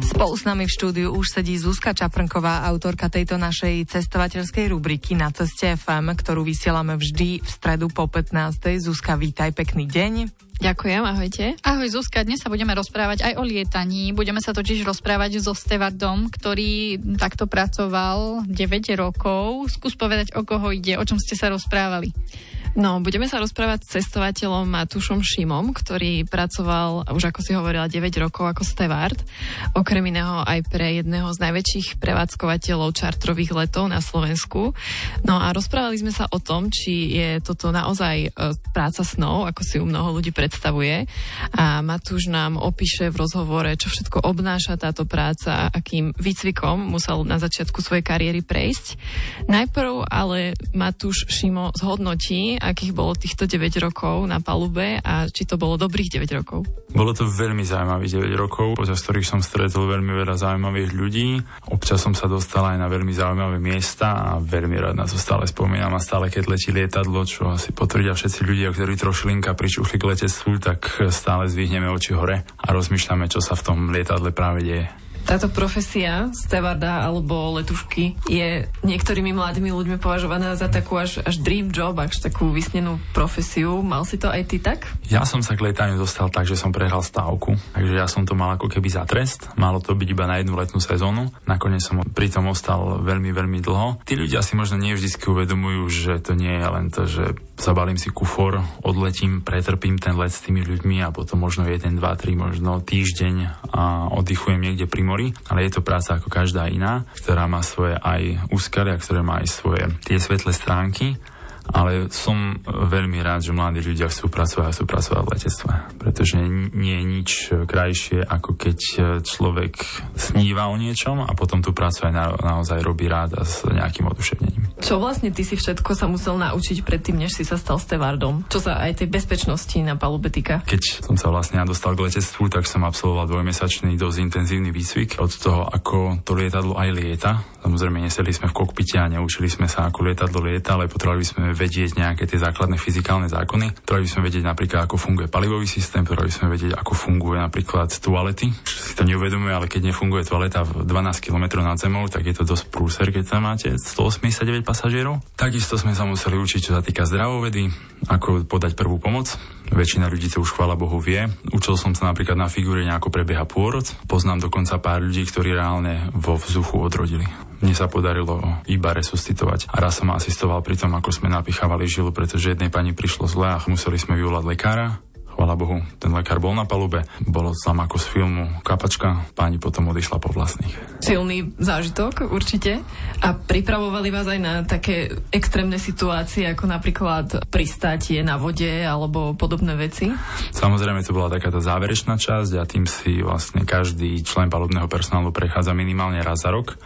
Spolu s nami v štúdiu už sedí Zuzka Čaprnková, autorka tejto našej cestovateľskej rubriky na ceste FM, ktorú vysielame vždy v stredu po 15. Zuzka, vítaj, pekný deň. Ďakujem, ahojte. Ahoj Zuzka, dnes sa budeme rozprávať aj o lietaní. Budeme sa totiž rozprávať so Stevardom, ktorý takto pracoval 9 rokov. Skús povedať, o koho ide, o čom ste sa rozprávali. No, budeme sa rozprávať s cestovateľom Matúšom Šimom, ktorý pracoval, už ako si hovorila, 9 rokov ako stevard, okrem iného aj pre jedného z najväčších prevádzkovateľov čartrových letov na Slovensku. No a rozprávali sme sa o tom, či je toto naozaj e, práca snov, ako si ju mnoho ľudí predstavuje. A Matúš nám opíše v rozhovore, čo všetko obnáša táto práca, akým výcvikom musel na začiatku svojej kariéry prejsť. Najprv ale Matúš Šimo zhodnotí, akých bolo týchto 9 rokov na palube a či to bolo dobrých 9 rokov. Bolo to veľmi zaujímavých 9 rokov, počas ktorých som stretol veľmi veľa zaujímavých ľudí. Občas som sa dostal aj na veľmi zaujímavé miesta a veľmi rád na to stále spomínam a stále keď letí lietadlo, čo asi potvrdia všetci ľudia, ktorí trošilinka pričuchli k letectvu, tak stále zvihneme oči hore a rozmýšľame, čo sa v tom lietadle práve deje. Táto profesia stevarda alebo letušky je niektorými mladými ľuďmi považovaná za takú až, až dream job, až takú vysnenú profesiu. Mal si to aj ty tak? Ja som sa k letaniu dostal tak, že som prehral stávku, takže ja som to mal ako keby za trest. Malo to byť iba na jednu letnú sezónu. Nakoniec som pri tom ostal veľmi, veľmi dlho. Tí ľudia si možno nie vždy uvedomujú, že to nie je len to, že zabalím si kufor, odletím, pretrpím ten let s tými ľuďmi a potom možno 1, 2, 3, možno týždeň a oddychujem niekde pri mori, ale je to práca ako každá iná, ktorá má svoje aj úskalia, ktoré má aj svoje tie svetlé stránky. Ale som veľmi rád, že mladí ľudia chcú pracovať a chcú pracovať v letectve, pretože nie je nič krajšie, ako keď človek sníva o niečom a potom tú prácu aj na, naozaj robí rád a s nejakým oduševnením. Čo vlastne ty si všetko sa musel naučiť predtým, než si sa stal stevardom? Čo sa aj tej bezpečnosti na palube týka? Keď som sa vlastne dostal k letectvu, tak som absolvoval dvojmesačný dosť intenzívny výcvik od toho, ako to lietadlo aj lieta. Samozrejme, neseli sme v kokpite a neučili sme sa, ako lietadlo lieta, ale potrebovali sme vedieť nejaké tie základné fyzikálne zákony. Potrebovali sme vedieť napríklad, ako funguje palivový systém, potrebovali sme vedieť, ako funguje napríklad toalety. Si to neuvedomuje, ale keď nefunguje toaleta v 12 km nad zemou, tak je to dosť prúser, keď tam máte 189 pasažierov. Takisto sme sa museli učiť, čo sa týka zdravovedy, ako podať prvú pomoc. Väčšina ľudí to už chvála Bohu vie. Učil som sa napríklad na figúre, ako prebieha pôrod. Poznám dokonca pár ľudí, ktorí reálne vo vzduchu odrodili. Mne sa podarilo iba resuscitovať. A raz som asistoval pri tom, ako sme napichávali žilu, pretože jednej pani prišlo zle a museli sme vyvolať lekára Chvala Bohu, ten lekár bol na palube, bolo tam ako z filmu Kapačka, páni potom odišla po vlastných. Silný zážitok určite. A pripravovali vás aj na také extrémne situácie, ako napríklad pristátie na vode alebo podobné veci? Samozrejme, to bola taká tá záverečná časť a tým si vlastne každý člen palubného personálu prechádza minimálne raz za rok.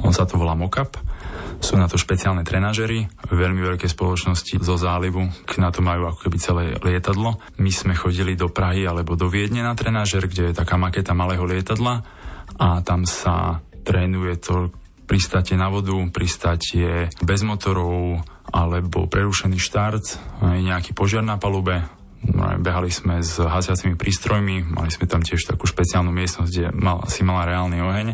On sa to volá mokap sú na to špeciálne trenažery, veľmi veľké spoločnosti zo zálivu, na to majú ako keby celé lietadlo. My sme chodili do Prahy alebo do Viedne na trenažer, kde je taká maketa malého lietadla a tam sa trénuje to pristátie na vodu, pristátie bez motorov alebo prerušený štart, nejaký požiar na palube, Behali sme s hasiacimi prístrojmi, mali sme tam tiež takú špeciálnu miestnosť, kde mal, si mala reálny oheň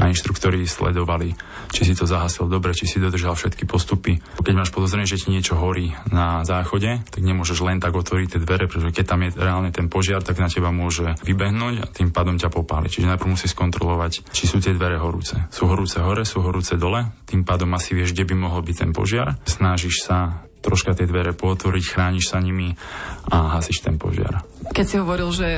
a inštruktori sledovali, či si to zahasil dobre, či si dodržal všetky postupy. Keď máš podozrenie, že ti niečo horí na záchode, tak nemôžeš len tak otvoriť tie dvere, pretože keď tam je reálne ten požiar, tak na teba môže vybehnúť a tým pádom ťa popáli. Čiže najprv musíš skontrolovať, či sú tie dvere horúce. Sú horúce hore, sú horúce dole, tým pádom asi vieš, kde by mohol byť ten požiar. Snažíš sa troška tie dvere pootvoriť, chrániš sa nimi a hasíš ten požiar. Keď si hovoril, že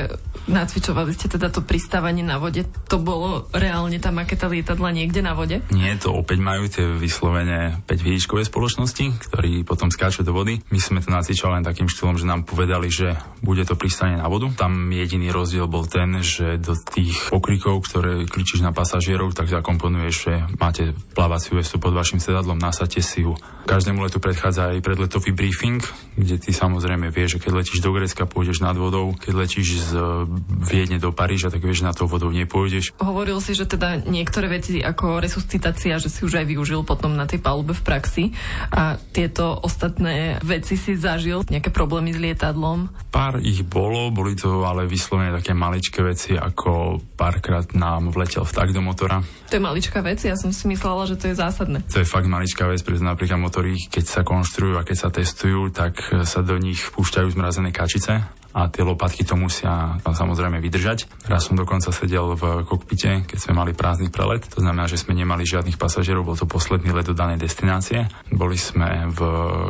Nacvičovali ste teda to pristávanie na vode. To bolo reálne tá maketa lietadla niekde na vode? Nie, to opäť majú tie vyslovene 5 výškové spoločnosti, ktorí potom skáču do vody. My sme to nacvičovali len takým štýlom, že nám povedali, že bude to pristanie na vodu. Tam jediný rozdiel bol ten, že do tých pokrikov, ktoré kričíš na pasažierov, tak zakomponuješ, že máte plávaciu vestu pod vašim sedadlom, nasadte si ju. Každému letu predchádza aj predletový briefing, kde ty samozrejme vieš, že keď letíš do Grécka, pôjdeš nad vodou, keď letíš z Viedne do Paríža, tak vieš, na tou vodou nepôjdeš. Hovoril si, že teda niektoré veci ako resuscitácia, že si už aj využil potom na tej palube v praxi a tieto ostatné veci si zažil, nejaké problémy s lietadlom? Pár ich bolo, boli to ale vyslovene také maličké veci, ako párkrát nám vletel vták do motora. To je maličká vec, ja som si myslela, že to je zásadné. To je fakt maličká vec, pretože napríklad motory, keď sa konštruujú a keď sa testujú, tak sa do nich púšťajú zmrazené kačice a tie lopatky to musia samozrejme vydržať. Raz som dokonca sedel v kokpite, keď sme mali prázdny prelet, to znamená, že sme nemali žiadnych pasažierov, bol to posledný let do danej destinácie. Boli sme v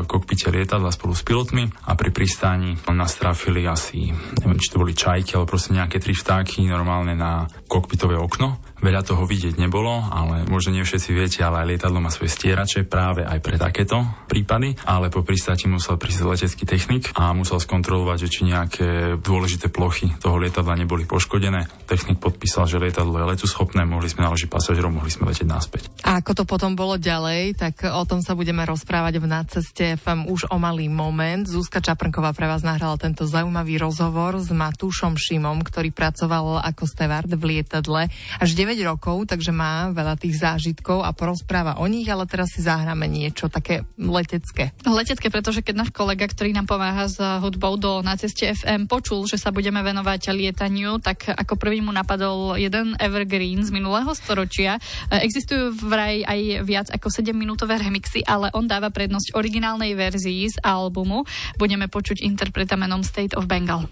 kokpite lietadla spolu s pilotmi a pri pristáni nás trafili asi, neviem, či to boli čajky, ale proste nejaké tri vtáky normálne na kokpitové okno Veľa toho vidieť nebolo, ale možno nie všetci viete, ale aj lietadlo má svoje stierače práve aj pre takéto prípady, ale po pristáti musel prísť letecký technik a musel skontrolovať, či nejaké dôležité plochy toho lietadla neboli poškodené. Technik podpísal, že lietadlo je letu schopné, mohli sme naložiť pasažierov, mohli sme letieť naspäť. A ako to potom bolo ďalej, tak o tom sa budeme rozprávať v nadceste FM už o malý moment. Zúska Čaprnková pre vás nahrala tento zaujímavý rozhovor s Matúšom Šimom, ktorý pracoval ako stevard v lietadle až 9 rokov, takže má veľa tých zážitkov a porozpráva o nich, ale teraz si zahráme niečo také letecké. Letecké, pretože keď náš kolega, ktorý nám pomáha s hudbou do na ceste FM, počul, že sa budeme venovať lietaniu, tak ako prvý mu napadol jeden evergreen z minulého storočia. Existujú vraj aj viac ako 7-minútové remixy, ale on dáva prednosť originálnej verzii z albumu. Budeme počuť interpreta menom State of Bengal.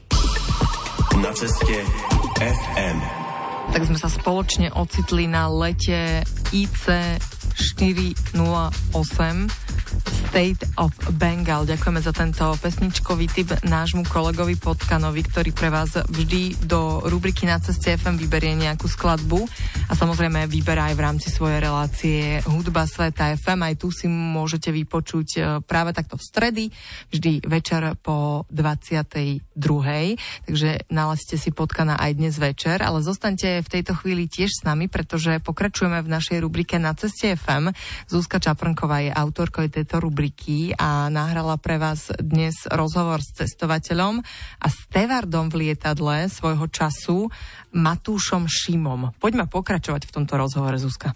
Na ceste FM tak sme sa spoločne ocitli na lete IC 408 State of Bengal. Ďakujeme za tento pesničkový tip nášmu kolegovi Potkanovi, ktorý pre vás vždy do rubriky na ceste FM vyberie nejakú skladbu a samozrejme vyberá aj v rámci svojej relácie Hudba Sveta FM. Aj tu si môžete vypočuť e, práve takto v stredy, vždy večer po 22. Takže nalazte si Potkana aj dnes večer, ale zostaňte v tejto chvíli tiež s nami, pretože pokračujeme v našej rubrike Na ceste FM. Zúska Čaprnková je autorkou tejto rubriky a nahrala pre vás dnes rozhovor s cestovateľom a stevardom v lietadle svojho času Matúšom Šimom. Poďme pokračovať v tomto rozhovore, Zuzka.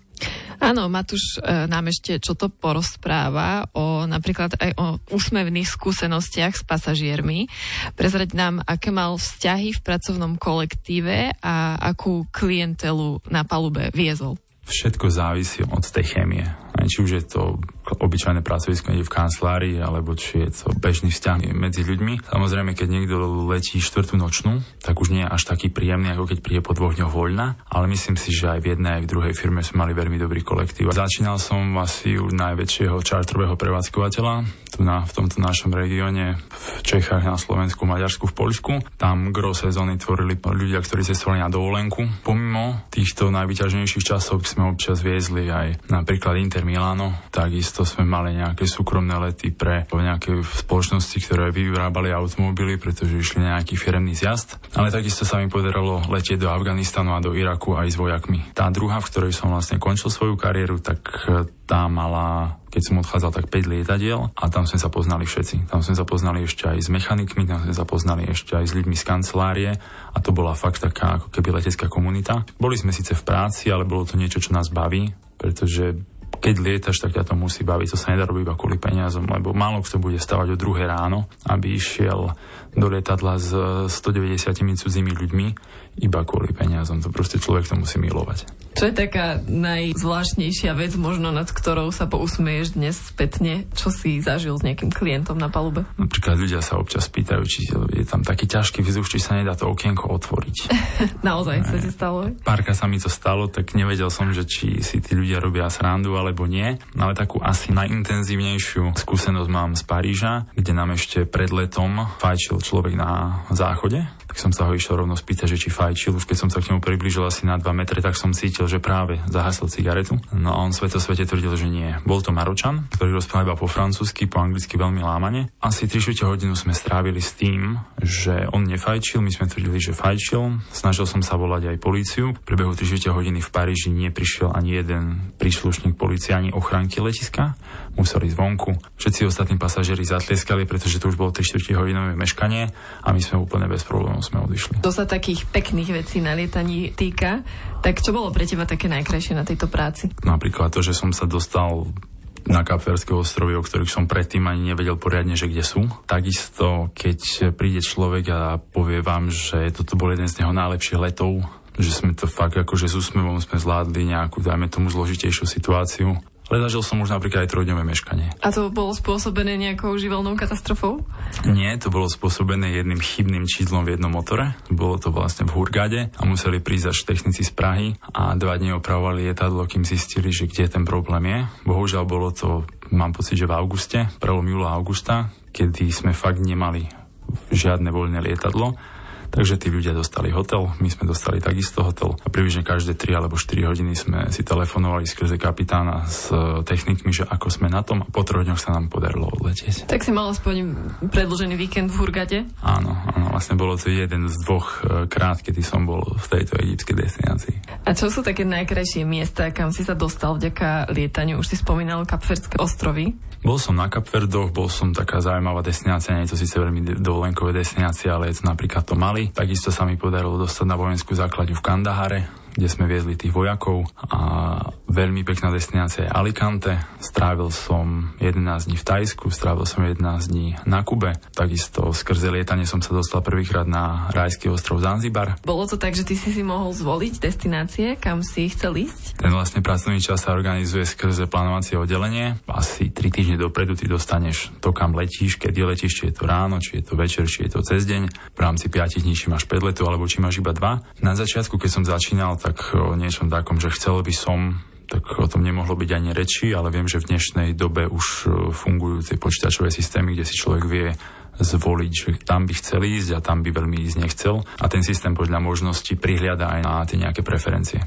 Áno, Matúš e, nám ešte čo to porozpráva o napríklad aj o úsmevných skúsenostiach s pasažiermi. Prezrať nám, aké mal vzťahy v pracovnom kolektíve a akú klientelu na palube viezol. Všetko závisí od tej chémie. Či už je to obyčajné pracovisko v kancelárii, alebo či je to bežný vzťah medzi ľuďmi. Samozrejme, keď niekto letí štvrtú nočnú, tak už nie je až taký príjemný, ako keď príde po dvoch dňoch voľna, ale myslím si, že aj v jednej, aj v druhej firme sme mali veľmi dobrý kolektív. Začínal som asi u najväčšieho čartrového prevádzkovateľa, tu na, v tomto našom regióne, v Čechách, na Slovensku, Maďarsku, v Poľsku. Tam gro sezóny tvorili ľudia, ktorí cestovali na dovolenku. Pomimo týchto najvyťaženejších časov sme občas viezli aj napríklad Inter Milano, takisto sme mali nejaké súkromné lety pre nejaké spoločnosti, ktoré vyrábali automobily, pretože išli nejaký firemný zjazd. Ale takisto sa mi podarilo letieť do Afganistanu a do Iraku aj s vojakmi. Tá druhá, v ktorej som vlastne končil svoju kariéru, tak e, tá mala keď som odchádzal, tak 5 lietadiel a tam sme sa poznali všetci. Tam sme sa poznali ešte aj s mechanikmi, tam sme sa poznali ešte aj s ľuďmi z kancelárie a to bola fakt taká ako keby letecká komunita. Boli sme síce v práci, ale bolo to niečo, čo nás baví, pretože keď lietaš, tak ťa to musí baviť. To sa nedá robiť iba kvôli peniazom, lebo málo kto bude stavať o druhé ráno, aby išiel do lietadla s 190 cudzími ľuďmi iba kvôli peniazom. To proste človek to musí milovať. Čo je taká najzvláštnejšia vec, možno nad ktorou sa pousmeješ dnes spätne, čo si zažil s nejakým klientom na palube? Napríklad ľudia sa občas pýtajú, či je tam taký ťažký vzduch, či sa nedá to okienko otvoriť. Naozaj sa ti stalo? Párka sa mi to stalo, tak nevedel som, že či si tí ľudia robia srandu, ale alebo nie, ale takú asi najintenzívnejšiu skúsenosť mám z Paríža, kde nám ešte pred letom fajčil človek na záchode tak som sa ho išiel rovno spýtať, že či fajčil. Už keď som sa k nemu priblížil asi na 2 metre, tak som cítil, že práve zahasil cigaretu. No a on sveto svete tvrdil, že nie. Bol to Maročan, ktorý rozprával iba po francúzsky, po anglicky veľmi lámane. Asi 3 hodinu sme strávili s tým, že on nefajčil, my sme tvrdili, že fajčil. Snažil som sa volať aj políciu. V priebehu 3 hodiny v Paríži neprišiel ani jeden príslušník policie, ani ochranky letiska. Museli zvonku. Všetci ostatní pasažieri zatlieskali, pretože to už bolo 3 hodinové meškanie a my sme úplne bez problémov sme odišli. To sa takých pekných vecí na lietaní týka. Tak čo bolo pre teba také najkrajšie na tejto práci? Napríklad to, že som sa dostal na Kapverské ostrovy, o ktorých som predtým ani nevedel poriadne, že kde sú. Takisto, keď príde človek a povie vám, že toto bol jeden z neho najlepších letov, že sme to fakt akože s úsmevom sme zvládli nejakú, dajme tomu, zložitejšiu situáciu ale zažil som už napríklad aj trojdňové meškanie. A to bolo spôsobené nejakou živelnou katastrofou? Nie, to bolo spôsobené jedným chybným číslom v jednom motore. Bolo to vlastne v Hurgade a museli prísť až technici z Prahy a dva dní opravovali lietadlo, kým zistili, že kde ten problém je. Bohužiaľ bolo to, mám pocit, že v auguste, prelom júla augusta, kedy sme fakt nemali žiadne voľné lietadlo Takže tí ľudia dostali hotel, my sme dostali takisto hotel a približne každé 3 alebo 4 hodiny sme si telefonovali skrze kapitána s e, technikmi, že ako sme na tom a po troch dňoch sa nám podarilo odletieť. Tak si mal aspoň predlžený víkend v Hurgade? Áno, áno, vlastne bolo to jeden z dvoch e, krát, kedy som bol v tejto egyptskej destinácii. A čo sú také najkrajšie miesta, kam si sa dostal vďaka lietaniu? Už si spomínal Kapverdské ostrovy. Bol som na Kapverdoch, bol som taká zaujímavá destinácia, nie je to síce veľmi dovolenkové destinácie, ale je to napríklad to Mali. Takisto sa mi podarilo dostať na vojenskú základňu v Kandahare, kde sme viezli tých vojakov a veľmi pekná destinácia je Alicante. Strávil som 11 dní v Tajsku, strávil som 11 dní na Kube. Takisto skrze lietanie som sa dostal prvýkrát na rajský ostrov Zanzibar. Bolo to tak, že ty si si mohol zvoliť destinácie, kam si chcel ísť? Ten vlastne pracovný čas sa organizuje skrze plánovacie oddelenie. Asi 3 týždne dopredu ty dostaneš to, kam letíš, kedy letíš, či je to ráno, či je to večer, či je to cez deň. V rámci 5 dní, či máš 5 letov, alebo či máš iba 2. Na začiatku, keď som začínal, tak o niečom takom, že chcel by som tak o tom nemohlo byť ani reči, ale viem, že v dnešnej dobe už fungujú tie počítačové systémy, kde si človek vie zvoliť, že tam by chcel ísť a tam by veľmi ísť nechcel. A ten systém podľa možnosti prihliada aj na tie nejaké preferencie.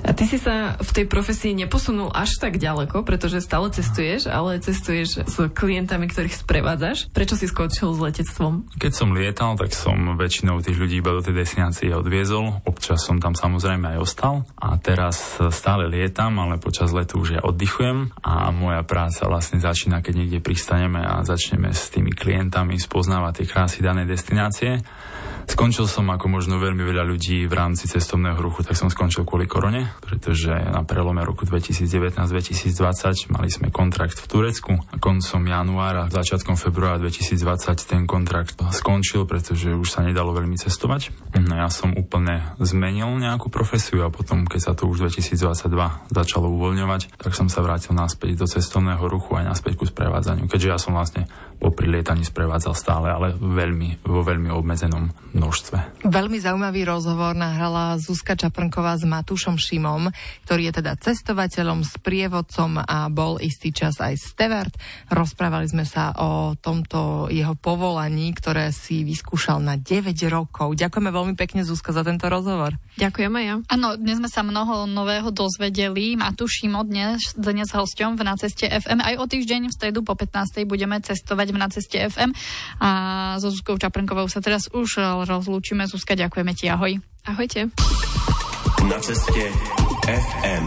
A ty si sa v tej profesii neposunul až tak ďaleko, pretože stále cestuješ, ale cestuješ s klientami, ktorých sprevádzaš. Prečo si skončil s letectvom? Keď som lietal, tak som väčšinou tých ľudí iba do tej destinácie odviezol. Občas som tam samozrejme aj ostal. A teraz stále lietam, ale počas letu už ja oddychujem a moja práca vlastne začína, keď niekde pristaneme a začneme s tými klientami spoznávať tie krásy danej destinácie. Skončil som ako možno veľmi veľa ľudí v rámci cestovného ruchu, tak som skončil kvôli korone, pretože na prelome roku 2019-2020 mali sme kontrakt v Turecku a koncom januára, začiatkom februára 2020 ten kontrakt skončil, pretože už sa nedalo veľmi cestovať. No ja som úplne zmenil nejakú profesiu a potom, keď sa to už 2022 začalo uvoľňovať, tak som sa vrátil naspäť do cestovného ruchu aj naspäť ku sprevádzaniu, keďže ja som vlastne popri lietaní sprevádzal stále, ale veľmi, vo veľmi obmedzenom množstve. Veľmi zaujímavý rozhovor nahrala Zuzka Čaprnková s Matúšom Šimom, ktorý je teda cestovateľom, sprievodcom a bol istý čas aj stevard. Rozprávali sme sa o tomto jeho povolaní, ktoré si vyskúšal na 9 rokov. Ďakujeme veľmi pekne Zuzka za tento rozhovor. Ďakujem aj ja. Áno, dnes sme sa mnoho nového dozvedeli. Matúš Šimo dnes, dnes hosťom v Na ceste FM. Aj o týždeň v stredu po 15. budeme cestovať v Na ceste FM. A so Zuzkou Čaprnkovou sa teraz už rozlúčime. Zuzka, ďakujeme ti. Ahoj. Ahojte. Na ceste FM.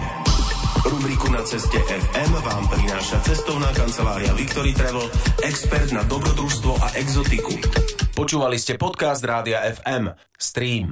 Rubriku Na ceste FM vám prináša cestovná kancelária Victory Travel, expert na dobrodružstvo a exotiku. Počúvali ste podcast Rádia FM. Stream.